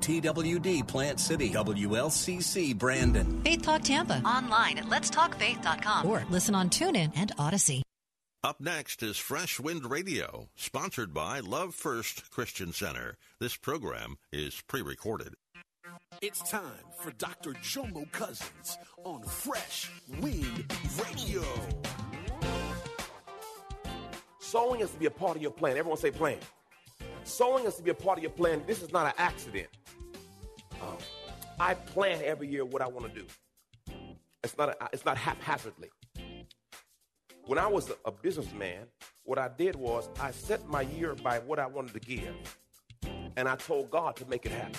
TWD Plant City, WLCC Brandon. Faith Talk Tampa. Online at letstalkfaith.com. Or listen on TuneIn and Odyssey. Up next is Fresh Wind Radio, sponsored by Love First Christian Center. This program is pre recorded. It's time for Dr. Jomo Cousins on Fresh Wind Radio. Sowing has to be a part of your plan. Everyone say plan. Sowing has to be a part of your plan. This is not an accident. I plan every year what I want to do. It's not, a, it's not haphazardly. When I was a businessman, what I did was I set my year by what I wanted to give, and I told God to make it happen.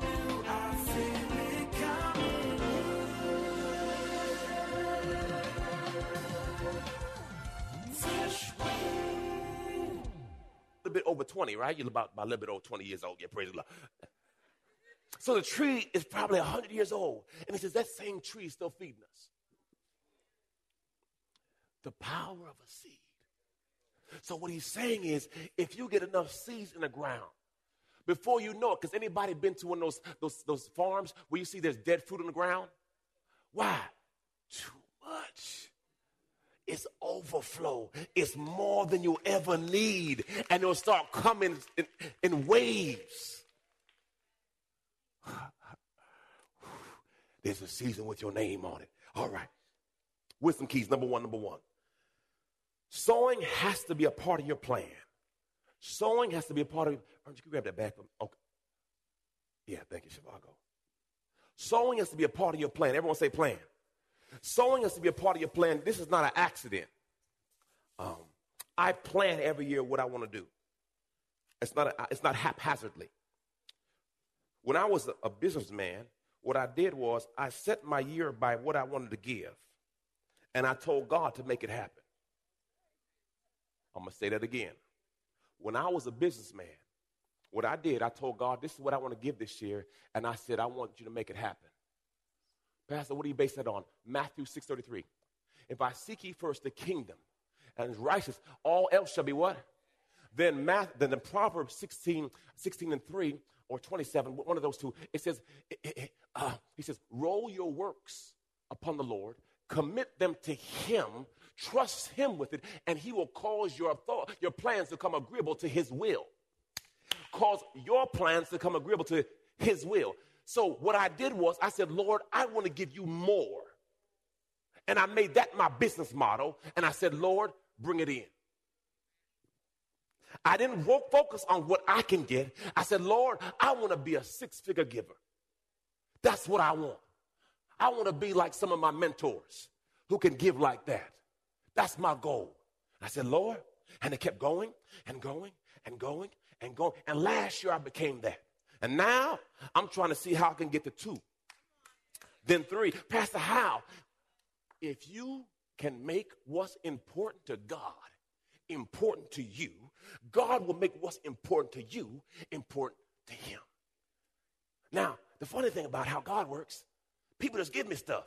little bit over 20, right? You're about, about a little bit over 20 years old. Yeah, praise the Lord. So the tree is probably 100 years old. And he says, that same tree is still feeding us. The power of a seed. So what he's saying is, if you get enough seeds in the ground, before you know it, because anybody been to one of those, those, those farms where you see there's dead fruit on the ground? Why? Too much. It's overflow. It's more than you ever need. And it'll start coming in, in waves. There's a season with your name on it. All right. Wisdom keys, number one, number one. Sowing has to be a part of your plan. Sowing has to be a part of. Aren't you grab that back? Okay. Yeah, thank you, Chicago. Sowing has to be a part of your plan. Everyone say plan. Sowing has to be a part of your plan. This is not an accident. Um, I plan every year what I want to do. It's not. A, it's not haphazardly. When I was a, businessman, what I did was I set my year by what I wanted to give, and I told God to make it happen. I'm gonna say that again. When I was a businessman, what I did, I told God, "This is what I want to give this year," and I said, "I want you to make it happen." Pastor, what do you base that on? Matthew 6:33. If I seek ye first the kingdom and righteousness, all else shall be what? Then math, then the Proverbs 16, 16 and 3 or 27, one of those two, it says, uh, he says, roll your works upon the Lord, commit them to him, trust him with it, and he will cause your thought, your plans to come agreeable to his will. Cause your plans to come agreeable to his will. So what I did was I said, Lord, I want to give you more. And I made that my business model. And I said, Lord, bring it in. I didn't focus on what I can get. I said, Lord, I want to be a six figure giver. That's what I want. I want to be like some of my mentors who can give like that. That's my goal. I said, Lord, and it kept going and going and going and going. And last year I became that. And now I'm trying to see how I can get to two. Then three. Pastor, how? If you can make what's important to God important to you, God will make what's important to you important to Him. Now, the funny thing about how God works, people just give me stuff.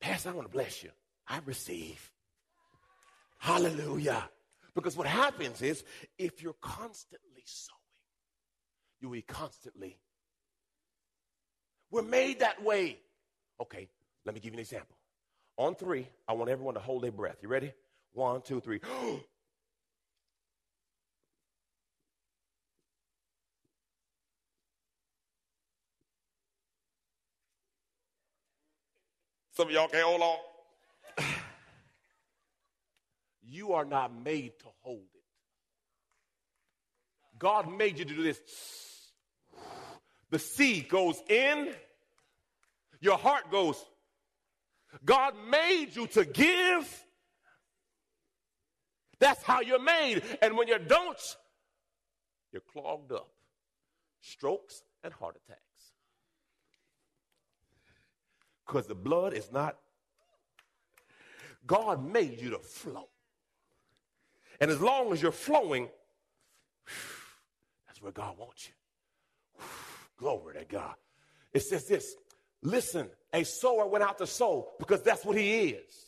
Pastor, I want to bless you. I receive. Hallelujah. Because what happens is if you're constantly sowing, you be constantly. We're made that way. Okay, let me give you an example. On three, I want everyone to hold their breath. You ready? One, two, three. Some of y'all can't hold on. you are not made to hold it. God made you to do this. The seed goes in, your heart goes. God made you to give. That's how you're made. And when you don't, you're clogged up. Strokes and heart attacks. Because the blood is not. God made you to flow. And as long as you're flowing, that's where God wants you. Glory to God. It says this listen, a sower went out to sow because that's what he is.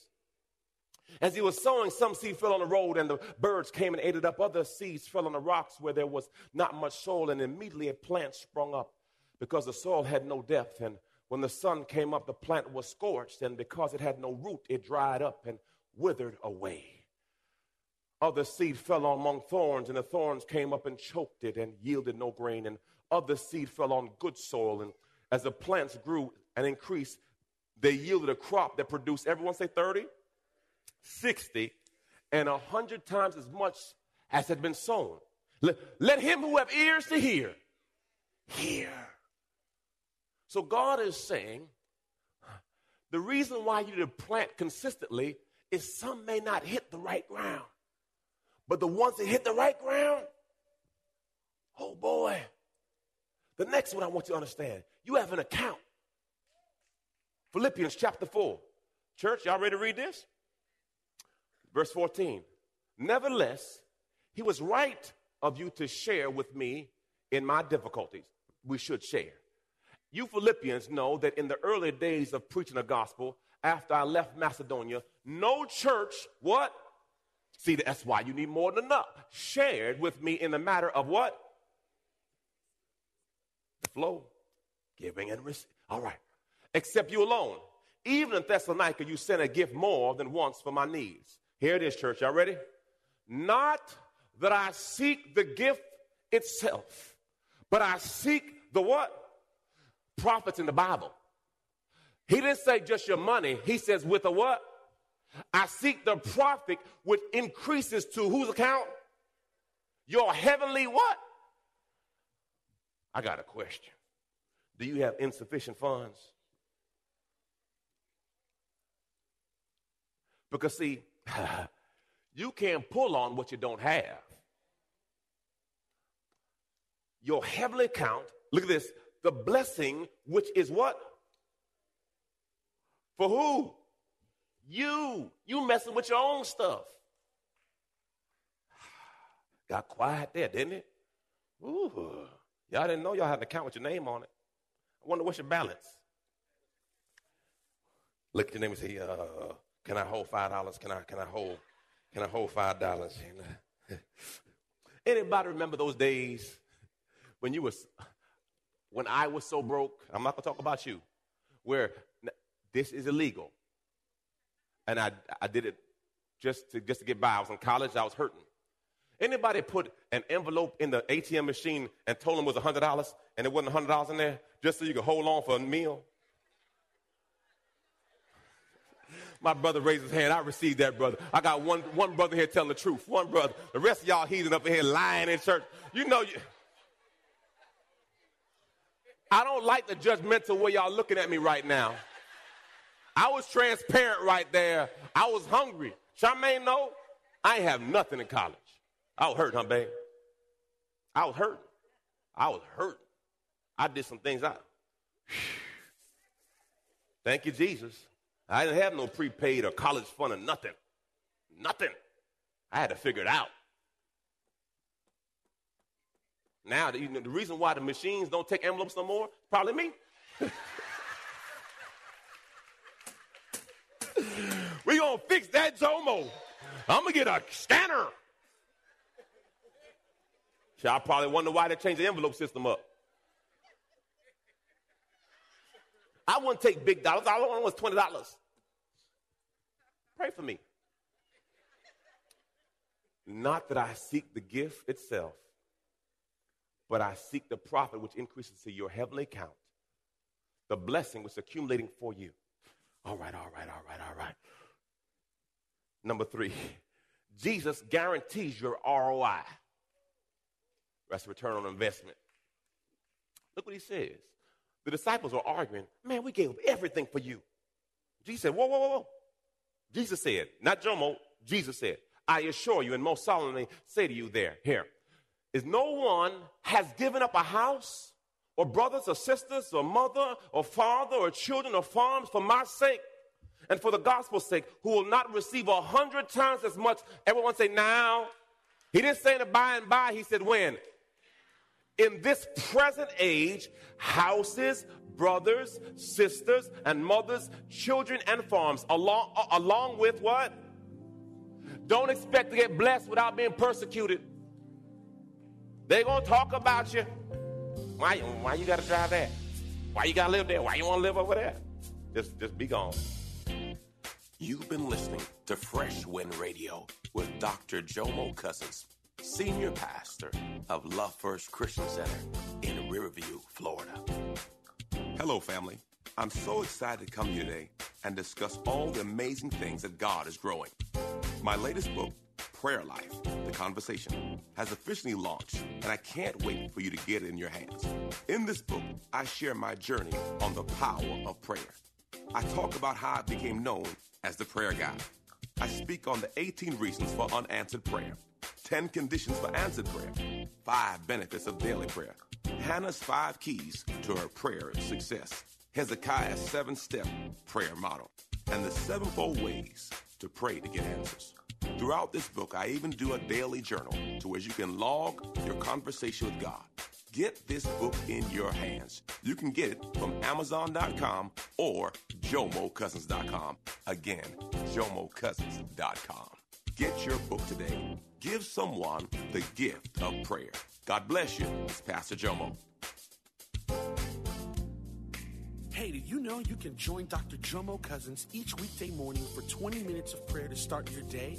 As he was sowing, some seed fell on the road, and the birds came and ate it up. Other seeds fell on the rocks where there was not much soil, and immediately a plant sprung up because the soil had no depth. And when the sun came up, the plant was scorched, and because it had no root, it dried up and withered away. Other seed fell among thorns, and the thorns came up and choked it and yielded no grain. And other seed fell on good soil, and as the plants grew and increased, they yielded a crop that produced, everyone say 30, 60, and 100 times as much as had been sown. Let, let him who have ears to hear, hear. So God is saying, the reason why you need to plant consistently is some may not hit the right ground. But the ones that hit the right ground, oh boy. The next one I want you to understand you have an account. Philippians chapter 4. Church, y'all ready to read this? Verse 14. Nevertheless, he was right of you to share with me in my difficulties. We should share. You Philippians know that in the early days of preaching the gospel, after I left Macedonia, no church, what? See, that's why you need more than enough. Shared with me in the matter of what? Flow, giving and receiving. All right. Except you alone. Even in Thessalonica, you sent a gift more than once for my needs. Here it is, church. Y'all ready? Not that I seek the gift itself, but I seek the what? Prophets in the Bible. He didn't say just your money. He says with a what? I seek the profit which increases to whose account? Your heavenly what? I got a question. Do you have insufficient funds? Because, see, you can't pull on what you don't have. Your heavenly account, look at this, the blessing which is what? For who? You. You messing with your own stuff. Got quiet there, didn't it? Ooh. Y'all didn't know y'all had an account with your name on it. I wonder what's your balance. Look at your name and say, uh, can I hold five dollars? Can I can I hold can I hold five dollars? Anybody remember those days when you was when I was so broke? I'm not gonna talk about you. Where this is illegal and I, I did it just to, just to get by. I was in college, I was hurting. Anybody put an envelope in the ATM machine and told them it was $100 and it wasn't $100 in there just so you could hold on for a meal? My brother raised his hand. I received that, brother. I got one, one brother here telling the truth. One brother. The rest of y'all heathen up here lying in church. You know, you, I don't like the judgmental way y'all looking at me right now. I was transparent right there. I was hungry. Charmaine, no, I have nothing in college. I was hurt, huh, babe? I was hurt. I was hurt. I did some things out. Thank you, Jesus. I didn't have no prepaid or college fund or nothing. Nothing. I had to figure it out. Now, the, the reason why the machines don't take envelopes no more, probably me. we gonna fix that Jomo. I'm gonna get a scanner. Y'all probably wonder why they changed the envelope system up. I wouldn't take big dollars. All I want was twenty dollars. Pray for me. Not that I seek the gift itself, but I seek the profit which increases to your heavenly account, the blessing which is accumulating for you. All right, all right, all right, all right. Number three, Jesus guarantees your ROI. That's return on investment. Look what he says. The disciples were arguing, man, we gave everything for you. Jesus said, whoa, whoa, whoa, whoa. Jesus said, not Jomo, Jesus said, I assure you and most solemnly say to you there, here, is no one has given up a house or brothers or sisters or mother or father or children or farms for my sake and for the gospel's sake who will not receive a hundred times as much. Everyone say now. He didn't say the by and by, he said when. In this present age, houses, brothers, sisters, and mothers, children, and farms, along, along with what? Don't expect to get blessed without being persecuted. They're going to talk about you. Why, why you got to drive that? Why you got to live there? Why you want to live over there? Just, just be gone. You've been listening to Fresh Wind Radio with Dr. Jomo Cousins, Senior Pastor of Love First Christian Center in Riverview, Florida. Hello, family. I'm so excited to come here today and discuss all the amazing things that God is growing. My latest book, Prayer Life, The Conversation, has officially launched, and I can't wait for you to get it in your hands. In this book, I share my journey on the power of prayer. I talk about how I became known as the prayer guy. I speak on the 18 reasons for unanswered prayer, 10 conditions for answered prayer, 5 benefits of daily prayer, Hannah's 5 keys to her prayer success, Hezekiah's 7 step prayer model, and the sevenfold ways to pray to get answers. Throughout this book, I even do a daily journal to where you can log your conversation with God. Get this book in your hands. You can get it from Amazon.com or JomoCousins.com. Again, JomoCousins.com. Get your book today. Give someone the gift of prayer. God bless you. It's Pastor Jomo. Hey, did you know you can join Dr. Jomo Cousins each weekday morning for 20 minutes of prayer to start your day?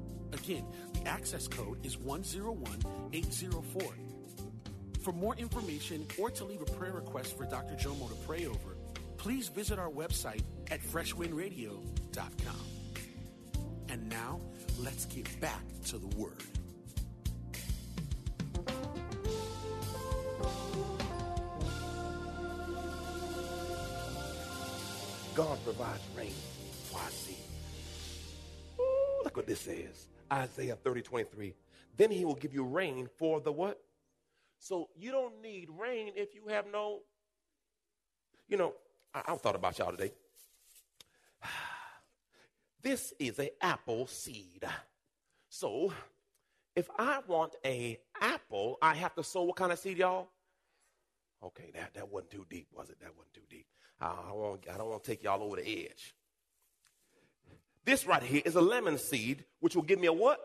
Again, the access code is 101804. For more information or to leave a prayer request for Dr. Jomo to pray over, please visit our website at freshwindradio.com. And now, let's get back to the Word. God provides rain for our seed. Ooh, look what this says. Isaiah 30, 23. Then he will give you rain for the what? So you don't need rain if you have no. You know, I, I thought about y'all today. This is a apple seed. So if I want a apple, I have to sow what kind of seed, y'all? Okay, that, that wasn't too deep, was it? That wasn't too deep. I don't, want, I don't want to take y'all over the edge. This right here is a lemon seed, which will give me a what?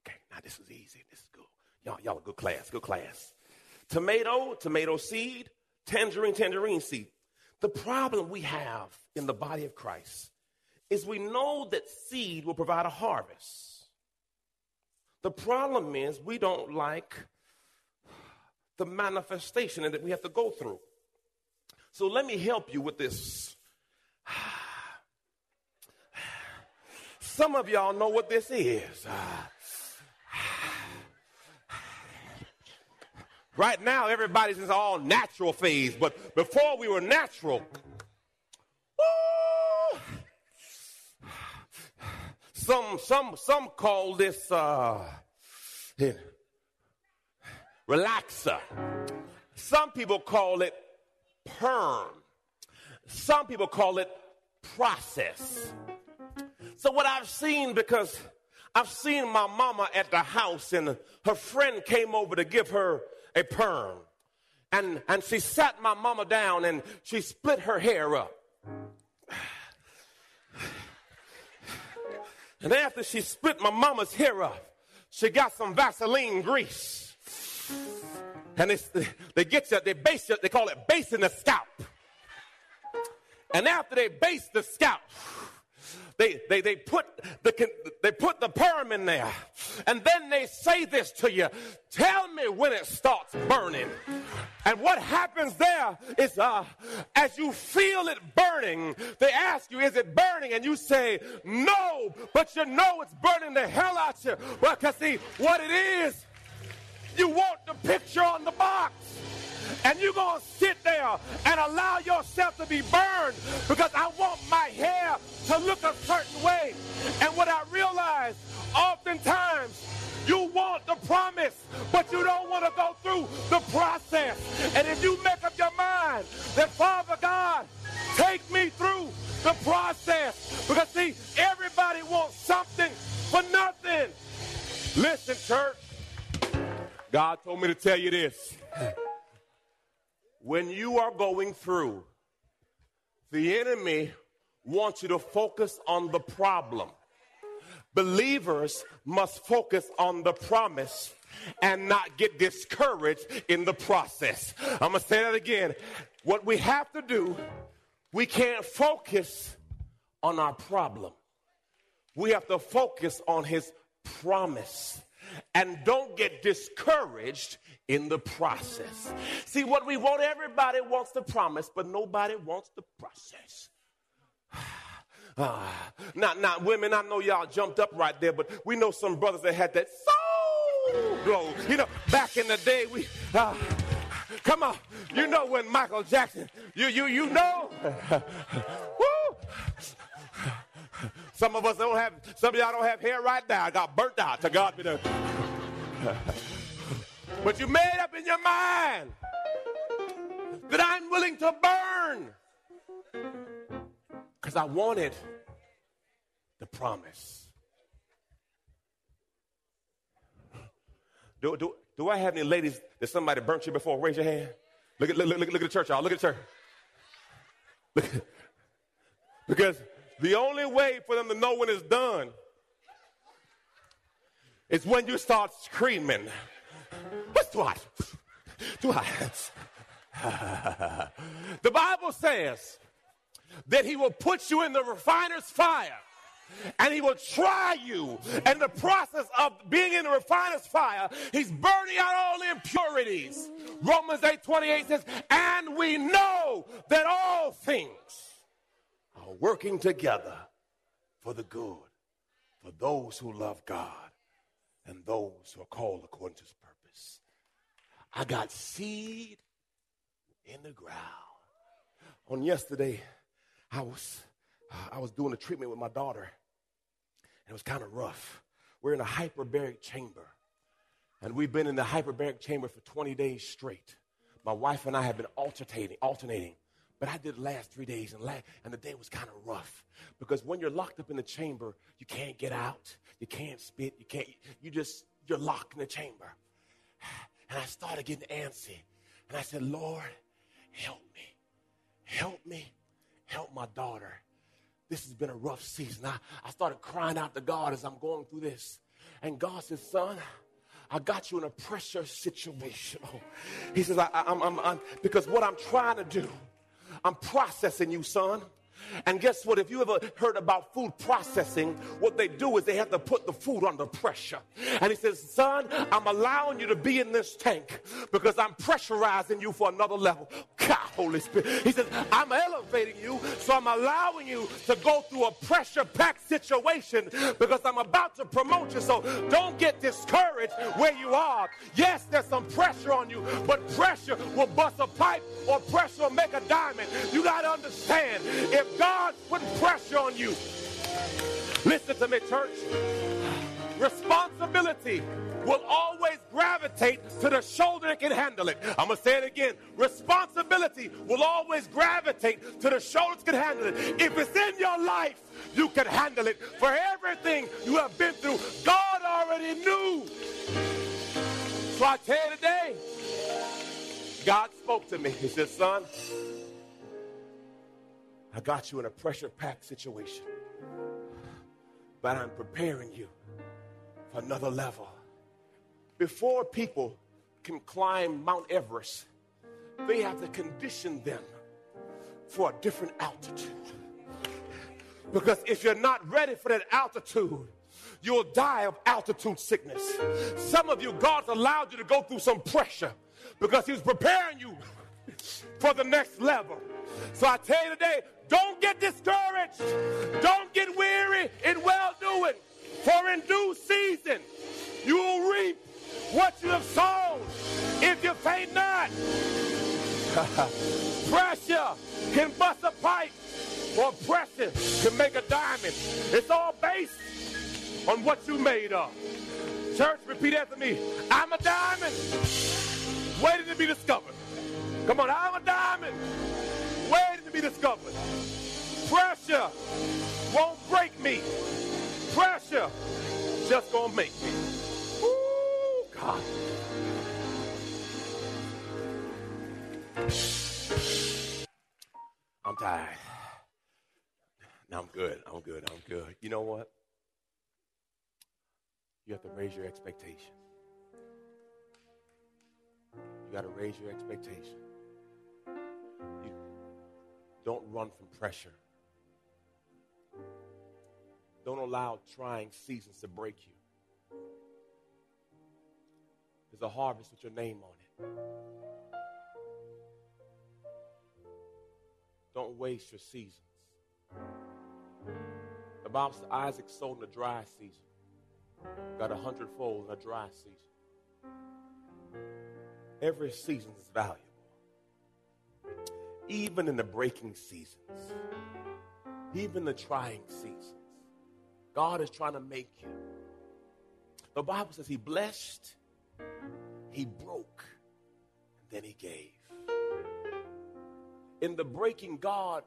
Okay, now this is easy. This is good. Y'all, y'all a good class, good class. Tomato, tomato seed, tangerine, tangerine seed. The problem we have in the body of Christ is we know that seed will provide a harvest. The problem is we don't like the manifestation that we have to go through. So let me help you with this. Some of y'all know what this is. Right now, everybody's in all natural phase, but before we were natural, some some some call this uh, relaxer. Some people call it perm. Some people call it process. So what I've seen because I've seen my mama at the house and her friend came over to give her a perm. And, and she sat my mama down and she split her hair up. And after she split my mama's hair up, she got some Vaseline grease. And they, they get you, they base you, they call it basing the scalp. And after they base the scalp, they, they, they, put the, they put the perm in there. And then they say this to you Tell me when it starts burning. And what happens there is uh, as you feel it burning, they ask you, Is it burning? And you say, No, but you know it's burning the hell out of you. Well, because see, what it is, you want the picture on the box and you're going to sit there and allow yourself to be burned because I want my hair to look a certain way. And what I realize, oftentimes, you want the promise, but you don't want to go through the process. And if you make up your mind that, Father God, take me through the process, because see, everybody wants something for nothing. Listen, church, God told me to tell you this when you are going through, the enemy wants you to focus on the problem. Believers must focus on the promise and not get discouraged in the process. I'm going to say that again. What we have to do, we can't focus on our problem. We have to focus on his promise and don't get discouraged in the process. See, what we want, everybody wants the promise, but nobody wants the process. Uh, not, not women, I know y'all jumped up right there, but we know some brothers that had that Soul Glo. You know, back in the day, we, uh, come on, you know when Michael Jackson, you, you, you know, woo, some of us don't have, some of y'all don't have hair right now. I got burnt out. To God be the. but you made up in your mind that I'm willing to burn because I wanted the promise. Do, do, do I have any ladies that somebody burnt you before? Raise your hand. Look at, look, look, look at the church, y'all. Look at the church. Look, because the only way for them to know when it's done is when you start screaming. What's what? What? the Bible says that he will put you in the refiner's fire and he will try you. And the process of being in the refiner's fire, he's burning out all the impurities. Romans 8 28 says, And we know that all things are working together for the good, for those who love God and those who are called according to his purpose. I got seed in the ground. On yesterday, I was I was doing a treatment with my daughter, and it was kind of rough. We're in a hyperbaric chamber, and we've been in the hyperbaric chamber for 20 days straight. My wife and I have been alternating, alternating but I did the last three days, and, last, and the day was kind of rough because when you're locked up in the chamber, you can't get out, you can't spit, you can't, you just, you're locked in the chamber. And I started getting antsy, and I said, Lord, help me, help me, help my daughter. This has been a rough season. I, I started crying out to God as I'm going through this. And God said, Son, I got you in a pressure situation. He says, I, am because what I'm trying to do I'm processing you, son. And guess what? If you ever heard about food processing, what they do is they have to put the food under pressure. And he says, Son, I'm allowing you to be in this tank because I'm pressurizing you for another level. God, Holy Spirit. He says, I'm elevating you, so I'm allowing you to go through a pressure packed situation because I'm about to promote you. So don't get discouraged where you are. Yes, there's some pressure on you, but pressure will bust a pipe or pressure will make a diamond. You got to understand if God's putting pressure on you. Listen to me, church. Responsibility will always gravitate to the shoulder that can handle it. I'm going to say it again. Responsibility will always gravitate to the shoulder that can handle it. If it's in your life, you can handle it. For everything you have been through, God already knew. So I tell you today, God spoke to me. He said, Son, I got you in a pressure packed situation, but I'm preparing you for another level. Before people can climb Mount Everest, they have to condition them for a different altitude. Because if you're not ready for that altitude, you'll die of altitude sickness. Some of you, God's allowed you to go through some pressure because He's preparing you for the next level. So I tell you today, don't get discouraged. Don't get weary in well doing. For in due season, you will reap what you have sown if you faint not. Pressure can bust a pipe, or pressure can make a diamond. It's all based on what you made of. Church, repeat after me. I'm a diamond waiting to be discovered. Come on, I'm a diamond waiting to be discovered. Pressure won't break me. Pressure just gonna make me. Ooh, God. I'm tired. No, I'm good. I'm good. I'm good. You know what? You have to raise your expectation. You got to raise your expectation. Don't run from pressure. Don't allow trying seasons to break you. There's a harvest with your name on it. Don't waste your seasons. The Bible says Isaac sowed in a dry season, got a hundredfold in a dry season. Every season is valuable, even in the breaking seasons, even the trying seasons. God is trying to make you. The Bible says He blessed, He broke, and then He gave. In the breaking, God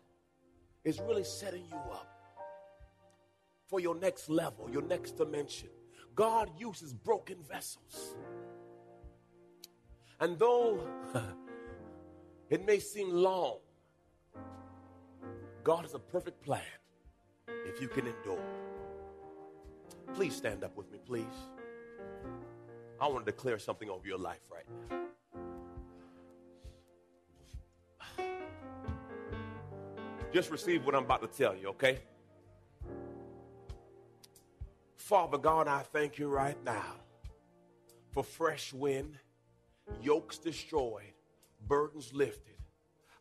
is really setting you up for your next level, your next dimension. God uses broken vessels. And though it may seem long, God has a perfect plan if you can endure. Please stand up with me, please. I want to declare something over your life right now. Just receive what I'm about to tell you, okay? Father God, I thank you right now for fresh wind, yokes destroyed, burdens lifted.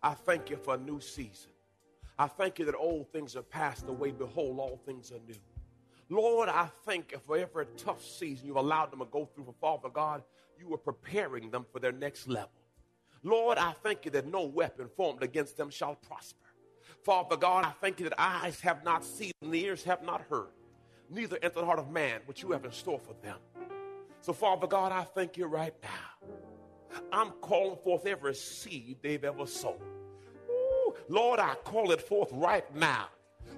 I thank you for a new season. I thank you that old things are passed away. Behold, all things are new. Lord, I thank you for every tough season you've allowed them to go through. For Father God, you are preparing them for their next level. Lord, I thank you that no weapon formed against them shall prosper. Father God, I thank you that eyes have not seen and ears have not heard, neither enter the heart of man what you have in store for them. So, Father God, I thank you right now. I'm calling forth every seed they've ever sown. Lord, I call it forth right now.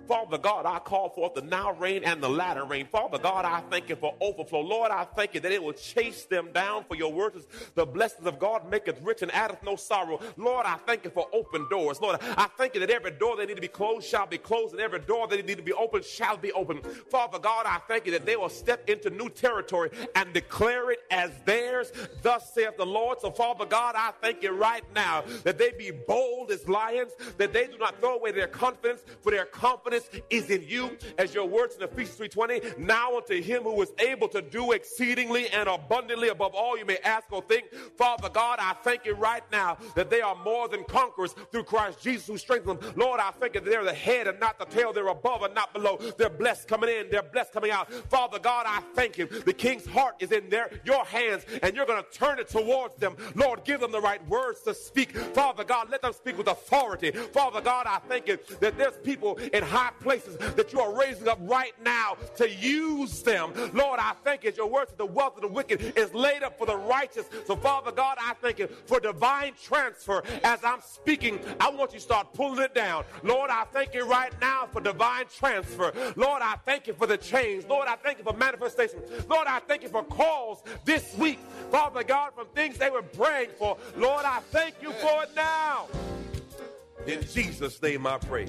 Father God, I call forth the now rain and the latter rain. Father God, I thank you for overflow. Lord, I thank you that it will chase them down for your words. The blessings of God maketh rich and addeth no sorrow. Lord, I thank you for open doors. Lord, I thank you that every door they need to be closed shall be closed, and every door they need to be opened shall be open. Father God, I thank you that they will step into new territory and declare it as theirs. Thus saith the Lord. So, Father God, I thank you right now that they be bold as lions, that they do not throw away their confidence, for their confidence is in you, as your words in Ephesians 3:20. Now unto him who is able to do exceedingly and abundantly above all you may ask or think. Father God, I thank you right now that they are more than conquerors through Christ Jesus who strengthens them. Lord, I thank you that they're the head and not the tail. They're above and not below. They're blessed coming in. They're blessed coming out. Father God, I thank you. The king's heart is in their your hands, and you're going to turn it towards them. Lord, give them the right words to speak. Father God, let them speak with authority. Father God, I thank you that there's people in high places that you are raising up right now to use them. Lord, I thank you. Your word says the wealth of the wicked is laid up for the righteous. So, Father God, I thank you for divine transfer. As I'm speaking, I want you to start pulling it down. Lord, I thank you right now for divine transfer. Lord, I thank you for the change. Lord, I thank you for manifestation. Lord, I thank you for calls this week. Father God, from things they were praying for. Lord, I thank you for it now. In Jesus' name I pray.